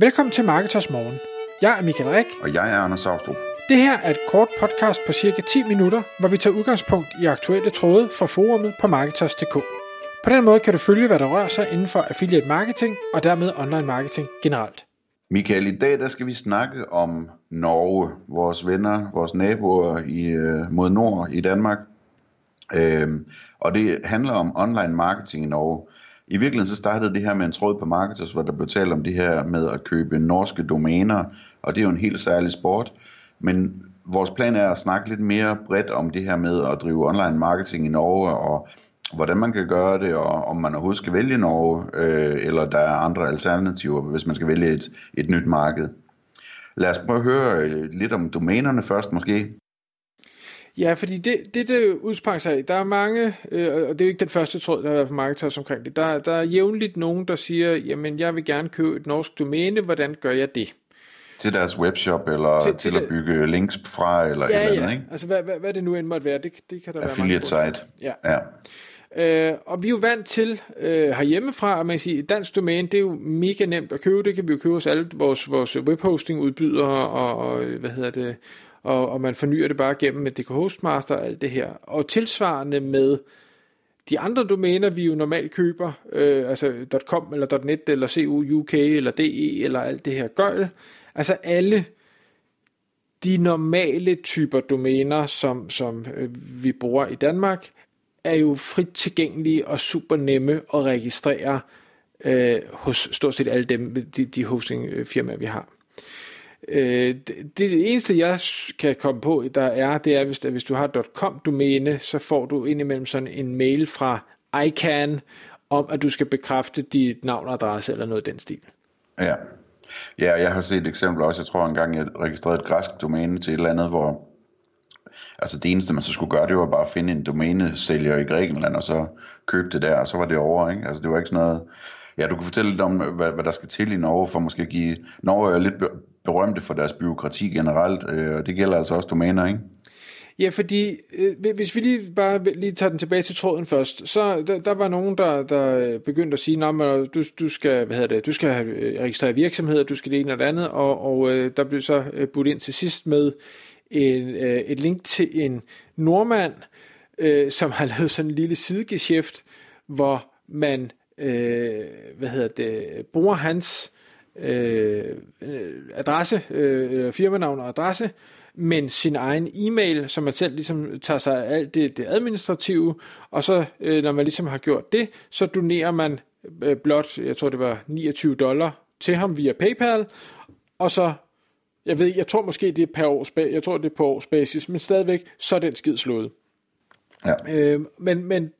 Velkommen til Marketers Morgen. Jeg er Michael Rik. Og jeg er Anders Saustrup. Det her er et kort podcast på cirka 10 minutter, hvor vi tager udgangspunkt i aktuelle tråde fra forumet på Marketers.dk. På den måde kan du følge, hvad der rører sig inden for affiliate marketing og dermed online marketing generelt. Michael, i dag der skal vi snakke om Norge, vores venner, vores naboer i, øh, mod nord i Danmark. Øhm, og det handler om online marketing i Norge. I virkeligheden så startede det her med en tråd på Marketers, hvor der blev talt om det her med at købe norske domæner, og det er jo en helt særlig sport. Men vores plan er at snakke lidt mere bredt om det her med at drive online marketing i Norge, og hvordan man kan gøre det, og om man overhovedet skal vælge Norge, øh, eller der er andre alternativer, hvis man skal vælge et, et nyt marked. Lad os prøve at høre øh, lidt om domænerne først måske. Ja, fordi det, det, det udsprang sig af, der er mange, øh, og det er jo ikke den første tråd, der har været på Marketers omkring det, der, der er jævnligt nogen, der siger, jamen jeg vil gerne købe et norsk domæne, hvordan gør jeg det? Til deres webshop, eller til, til, til at bygge links fra, eller ja, et eller andet, ikke? altså hvad, hvad, hvad det nu end måtte være, det, det kan der Affiliate være mange site. Ja. ja. Øh, og vi er jo vant til øh, herhjemmefra, at man kan sige, dansk domæne, det er jo mega nemt at købe, det kan vi jo købe hos alle vores, vores webhosting udbydere, og, og hvad hedder det, og, og man fornyer det bare gennem med DK Hostmaster og alt det her. Og tilsvarende med de andre domæner, vi jo normalt køber, øh, altså .com eller .net eller CU UK eller DE eller alt det her gøjl, altså alle de normale typer domæner, som, som øh, vi bruger i Danmark, er jo frit tilgængelige og super nemme at registrere øh, hos stort set alle dem, de, de hostingfirmaer, vi har. Øh, det, det eneste, jeg kan komme på, der er, det er, hvis, hvis du har .com-domæne, så får du indimellem sådan en mail fra ICANN, om at du skal bekræfte dit navn og adresse, eller noget af den stil. Ja. Ja, jeg har set et eksempel også. Jeg tror engang, jeg registrerede et græsk domæne til et eller andet, hvor altså det eneste, man så skulle gøre, det var bare at finde en domænesælger i Grækenland, og så købe det der, og så var det over, ikke? Altså det var ikke sådan noget... Ja, du kan fortælle lidt om, hvad, hvad der skal til i Norge, for måske at give... Norge er lidt berømte for deres byråkrati generelt, øh, og det gælder altså også domæner, ikke? Ja, fordi øh, hvis vi lige bare lige tager den tilbage til tråden først, så der, der var nogen, der, der øh, begyndte at sige, at øh, du, du skal, hvad hedder det, du skal øh, registrere virksomheder, du skal det ene og det andet, og, og øh, der blev så budt ind til sidst med en, øh, et link til en nordmand, øh, som har lavet sådan en lille sidegeschæft, hvor man, øh, hvad hedder det, bruger hans øh, adresse, øh, firmanavn og adresse, men sin egen e-mail, som man selv ligesom tager sig af alt det, det administrative, og så øh, når man ligesom har gjort det, så donerer man øh, blot, jeg tror det var 29 dollar til ham via PayPal, og så jeg ved ikke, jeg tror måske det er per års, jeg tror det er på års basis, men stadigvæk, så er den skid slået. Ja. Øh, men, men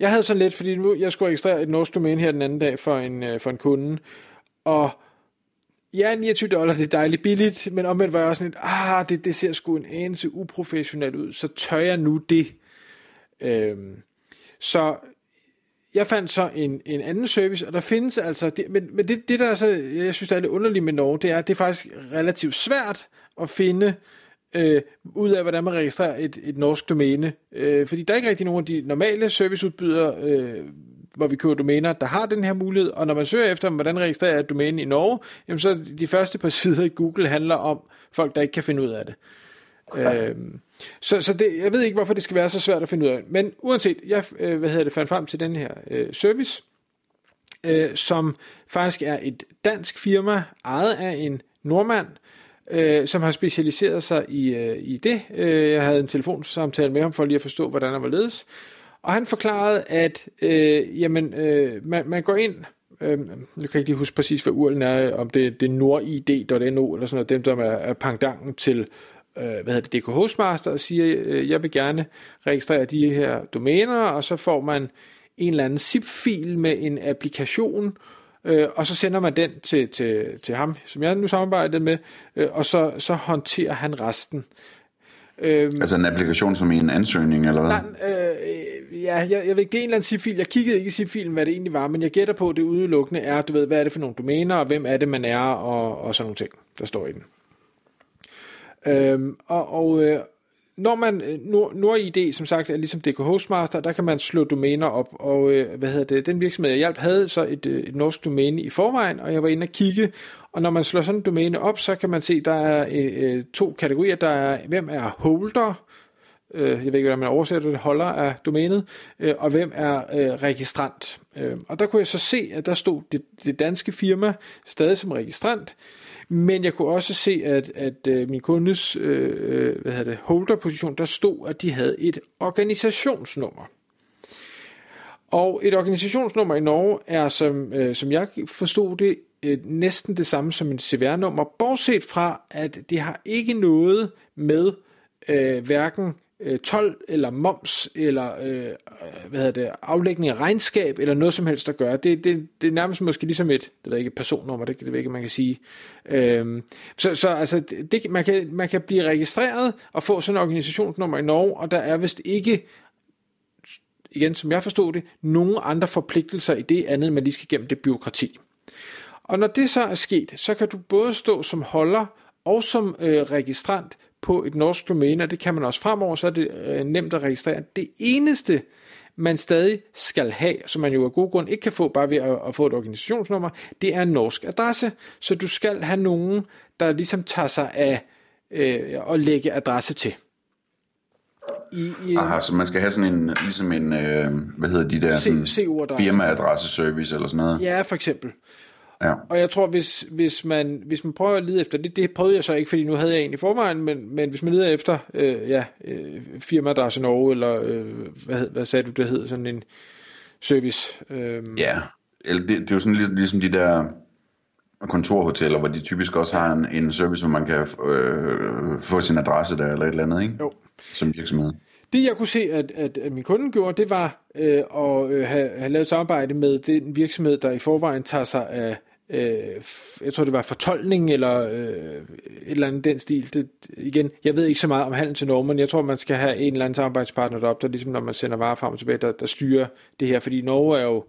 jeg havde sådan lidt, fordi nu, jeg skulle registrere et norsk domæne her den anden dag for en, øh, for en kunde, og ja, 29 dollar, det er dejligt billigt, men omvendt var jeg også sådan lidt, ah, det, det ser sgu en anelse uprofessionelt ud, så tør jeg nu det. Øhm, så jeg fandt så en, en anden service, og der findes altså, det, men, men det, det der er så, jeg synes der er lidt underligt med Norge, det er, at det er faktisk relativt svært at finde øh, ud af, hvordan man registrerer et, et norsk domæne. Øh, fordi der er ikke rigtig nogen af de normale serviceudbydere, øh, hvor vi køber domæner, der har den her mulighed, og når man søger efter, hvordan registrerer jeg et domæne i Norge, jamen så de første par sider i Google handler om folk, der ikke kan finde ud af det. Okay. Øhm, så så det, jeg ved ikke, hvorfor det skal være så svært at finde ud af. Men uanset, jeg øh, hvad hedder det, fandt frem til den her øh, service, øh, som faktisk er et dansk firma, ejet af en nordmand, øh, som har specialiseret sig i, øh, i det. Øh, jeg havde en telefonsamtale med ham for lige at forstå, hvordan han var ledes. Og han forklarede, at øh, jamen, øh, man, man går ind, øh, nu kan jeg ikke lige huske præcis, hvad URL'en er, om det, det er nordid.no eller sådan noget, dem som er, er pangdangen til øh, hvad hedder det, DK Hostmaster og siger, øh, jeg vil gerne registrere de her domæner, og så får man en eller anden zip-fil med en applikation, øh, og så sender man den til, til, til ham, som jeg nu samarbejder med, øh, og så, så håndterer han resten. Øhm, altså en applikation som i en ansøgning, eller hvad? Nej, øh, ja, jeg, jeg ved ikke, det er en eller anden zip-fil. Jeg kiggede ikke i zip-filen, hvad det egentlig var, men jeg gætter på, at det udelukkende er, du ved, hvad er det for nogle domæner, og hvem er det, man er, og, og sådan nogle ting, der står i den. Øhm, og og øh, når man, øh, Nord, NordID, som sagt, er ligesom DK Hostmaster, der kan man slå domæner op, og øh, hvad hedder det, den virksomhed, jeg hjalp, havde så et, øh, et norsk domæne i forvejen, og jeg var inde og kigge, og når man slår sådan en domæne op, så kan man se, der er øh, øh to kategorier, der er, hvem er holder, øh, jeg ved ikke, hvordan man oversætter det, holder af domænet, øh, og hvem er øh, registrant. Øh, og der kunne jeg så se, at der stod det, det danske firma stadig som registrant, men jeg kunne også se, at, at øh, min kundes øh, øh hvad hedder det, holderposition, der stod, at de havde et organisationsnummer. Og et organisationsnummer i Norge er, som, øh, som jeg forstod det, øh, næsten det samme som en CVR-nummer, bortset fra, at det har ikke noget med øh, hverken øh, 12 eller moms eller øh, hvad hedder det, aflægning af regnskab eller noget som helst at gøre. Det, det, det er nærmest måske ligesom et, det ved ikke, et personnummer, det, det ved ikke, man kan sige. Øhm, så, så altså, det, man, kan, man kan blive registreret og få sådan en organisationsnummer i Norge, og der er vist ikke igen, som jeg forstod det, nogen andre forpligtelser i det andet, man lige skal gennem det byråkrati. Og når det så er sket, så kan du både stå som holder og som øh, registrant på et norsk domæne, og det kan man også fremover, så er det øh, nemt at registrere. Det eneste, man stadig skal have, som man jo af god grund ikke kan få bare ved at, at få et organisationsnummer, det er en norsk adresse, så du skal have nogen, der ligesom tager sig af øh, at lægge adresse til. I, i, Aha, så man skal have sådan en, ligesom en, øh, hvad hedder de der, sådan firmaadresse service eller sådan noget? Ja, for eksempel. Ja. Og jeg tror, hvis, hvis, man, hvis man prøver at lede efter det, det prøvede jeg så ikke, fordi nu havde jeg en i forvejen, men, men hvis man leder efter øh, ja, øh, firma, der er sådan Norge, eller øh, hvad, hvad sagde du, det hedder, sådan en service. Øh. Ja, det, det er jo sådan ligesom, ligesom de der kontorhoteller, hvor de typisk også har en, en service, hvor man kan øh, få sin adresse der, eller et eller andet, ikke? Jo. Som virksomhed. Det jeg kunne se, at, at, at min kunde gjorde, det var øh, at øh, have, have lavet samarbejde med den virksomhed, der i forvejen tager sig af øh, jeg tror det var fortolkning eller øh, et eller andet den stil. Det, igen, jeg ved ikke så meget om handel til Norge, men jeg tror man skal have en eller anden samarbejdspartner deroppe, der ligesom når man sender varer frem og tilbage, der, der styrer det her, fordi Norge er jo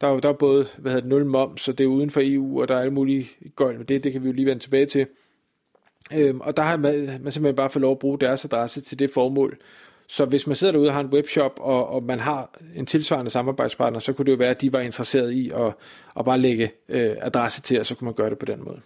der er jo der er både hvad hedder det, nul moms, og det er uden for EU, og der er alle mulige gøjl med det, det kan vi jo lige vende tilbage til. Øhm, og der har man, man simpelthen bare fået lov at bruge deres adresse til det formål. Så hvis man sidder derude og har en webshop, og, og man har en tilsvarende samarbejdspartner, så kunne det jo være, at de var interesseret i at, at bare lægge øh, adresse til, og så kunne man gøre det på den måde.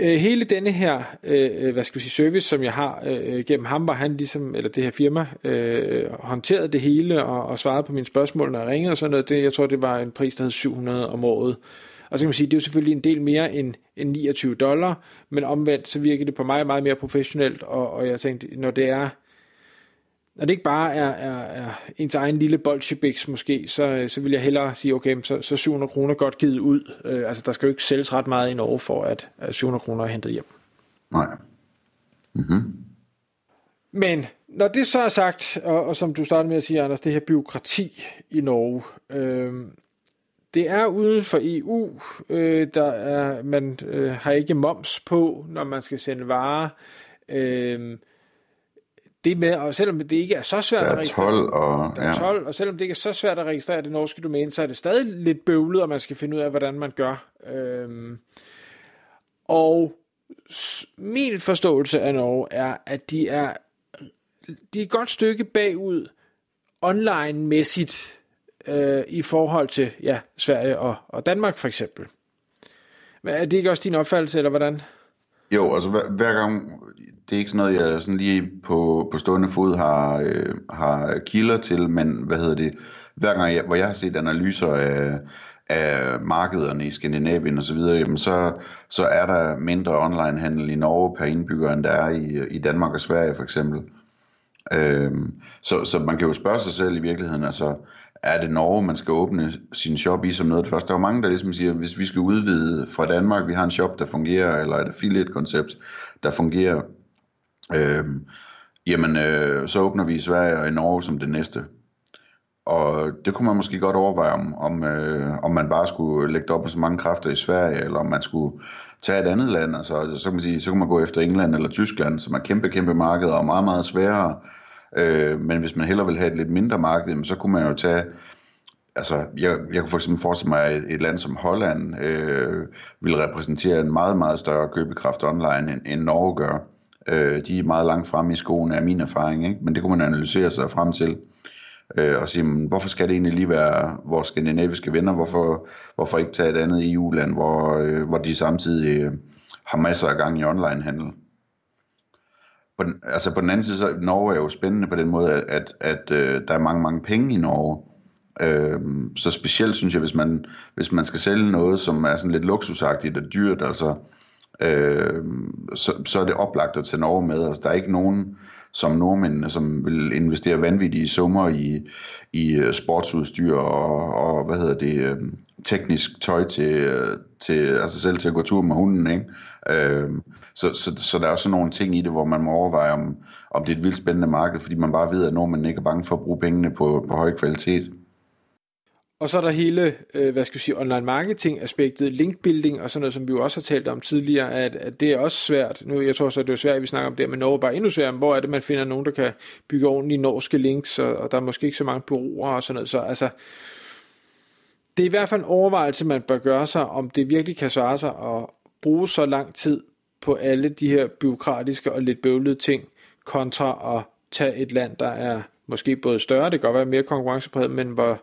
Øh, hele denne her, øh, øh, hvad skal vi sige, service, som jeg har øh, gennem ham, var han ligesom, eller det her firma, øh, håndterede det hele og, og svarede på mine spørgsmål, når jeg ringede og sådan noget. Det, jeg tror, det var en pris, der hed 700 om året. Og så kan man sige, det er jo selvfølgelig en del mere end, end 29 dollar, men omvendt så virker det på mig meget mere professionelt, og, og jeg tænkte, når det er når det ikke bare er, er, er ens egen lille bolsjebiks måske, så, så vil jeg hellere sige, okay, så, så 700 kroner godt givet ud. Øh, altså, der skal jo ikke sælges ret meget i Norge for, at, at 700 kroner er hentet hjem. Nej. Mm-hmm. Men når det så er sagt, og, og som du startede med at sige, Anders, det her byråkrati i Norge, øh, det er uden for EU. Øh, der er, man øh, har ikke moms på, når man skal sende varer. Øh, det med, og selvom det ikke er så svært at registrere, 12 og, der er 12, ja. og selvom det ikke er så svært at registrere det norske domæne, så er det stadig lidt bøvlet, og man skal finde ud af, hvordan man gør. Øhm, og min forståelse af Norge er, at de er, de er et godt stykke bagud online-mæssigt øh, i forhold til ja, Sverige og, og Danmark for eksempel. Er det ikke også din opfattelse, eller hvordan? Jo, altså hver, hver gang, det er ikke sådan noget, jeg sådan lige på, på stående fod har, øh, har kilder til, men hvad hedder det, hver gang, jeg, hvor jeg har set analyser af, af markederne i Skandinavien og så videre, jamen så, så er der mindre onlinehandel i Norge per indbygger, end der er i, i Danmark og Sverige for eksempel. Øhm, så, så man kan jo spørge sig selv i virkeligheden, altså er det Norge, man skal åbne sin shop i som noget af det første? Der er jo mange, der ligesom siger, hvis vi skal udvide fra Danmark, vi har en shop, der fungerer, eller et affiliate-koncept, der fungerer, øh, jamen øh, så åbner vi i Sverige og i Norge som det næste. Og det kunne man måske godt overveje, om, om, øh, om man bare skulle lægge op på så mange kræfter i Sverige, eller om man skulle tage et andet land. Altså, så, kan man sige, så kan man gå efter England eller Tyskland, som er kæmpe, kæmpe markeder og meget, meget sværere Øh, men hvis man hellere vil have et lidt mindre marked, så kunne man jo tage altså, jeg, jeg kunne for eksempel forestille mig, at et land som Holland øh, vil repræsentere en meget, meget større købekraft online, end, end Norge gør. Øh, de er meget langt fremme i skoene af min erfaring, ikke? men det kunne man analysere sig frem til øh, og sige, men, hvorfor skal det egentlig lige være vores skandinaviske venner? Hvorfor, hvorfor ikke tage et andet EU-land, hvor, øh, hvor de samtidig øh, har masser af gang i onlinehandel? På den, altså på den anden side, så Norge er jo spændende på den måde, at, at, at øh, der er mange, mange penge i Norge. Øh, så specielt synes jeg, hvis man, hvis man skal sælge noget, som er sådan lidt luksusagtigt og dyrt, altså, øh, så, så er det oplagt at tage Norge med. Altså, der er ikke nogen som nordmændene, som vil investere vanvittige summer i, i øh, sportsudstyr og, og hvad hedder det, øh, teknisk tøj til, øh, til altså selv til at gå tur med hunden. Ikke? Øh, så, så, så der er også nogle ting i det, hvor man må overveje, om, om det er et vildt spændende marked, fordi man bare ved, at nordmændene ikke er bange for at bruge pengene på, på høj kvalitet. Og så er der hele, øh, hvad skal jeg sige, online marketing aspektet, linkbuilding og sådan noget, som vi jo også har talt om tidligere, at, at det er også svært. Nu, jeg tror så, at det er svært, at vi snakker om det, men Norge er bare endnu sværere. Hvor er det, man finder nogen, der kan bygge ordentlige norske links, og, og der er måske ikke så mange bureauer og sådan noget. Så altså, det er i hvert fald en overvejelse, man bør gøre sig, om det virkelig kan svare sig at bruge så lang tid på alle de her byråkratiske og lidt bøvlede ting, kontra at tage et land, der er måske både større, det kan godt være mere konkurrencepræget, men hvor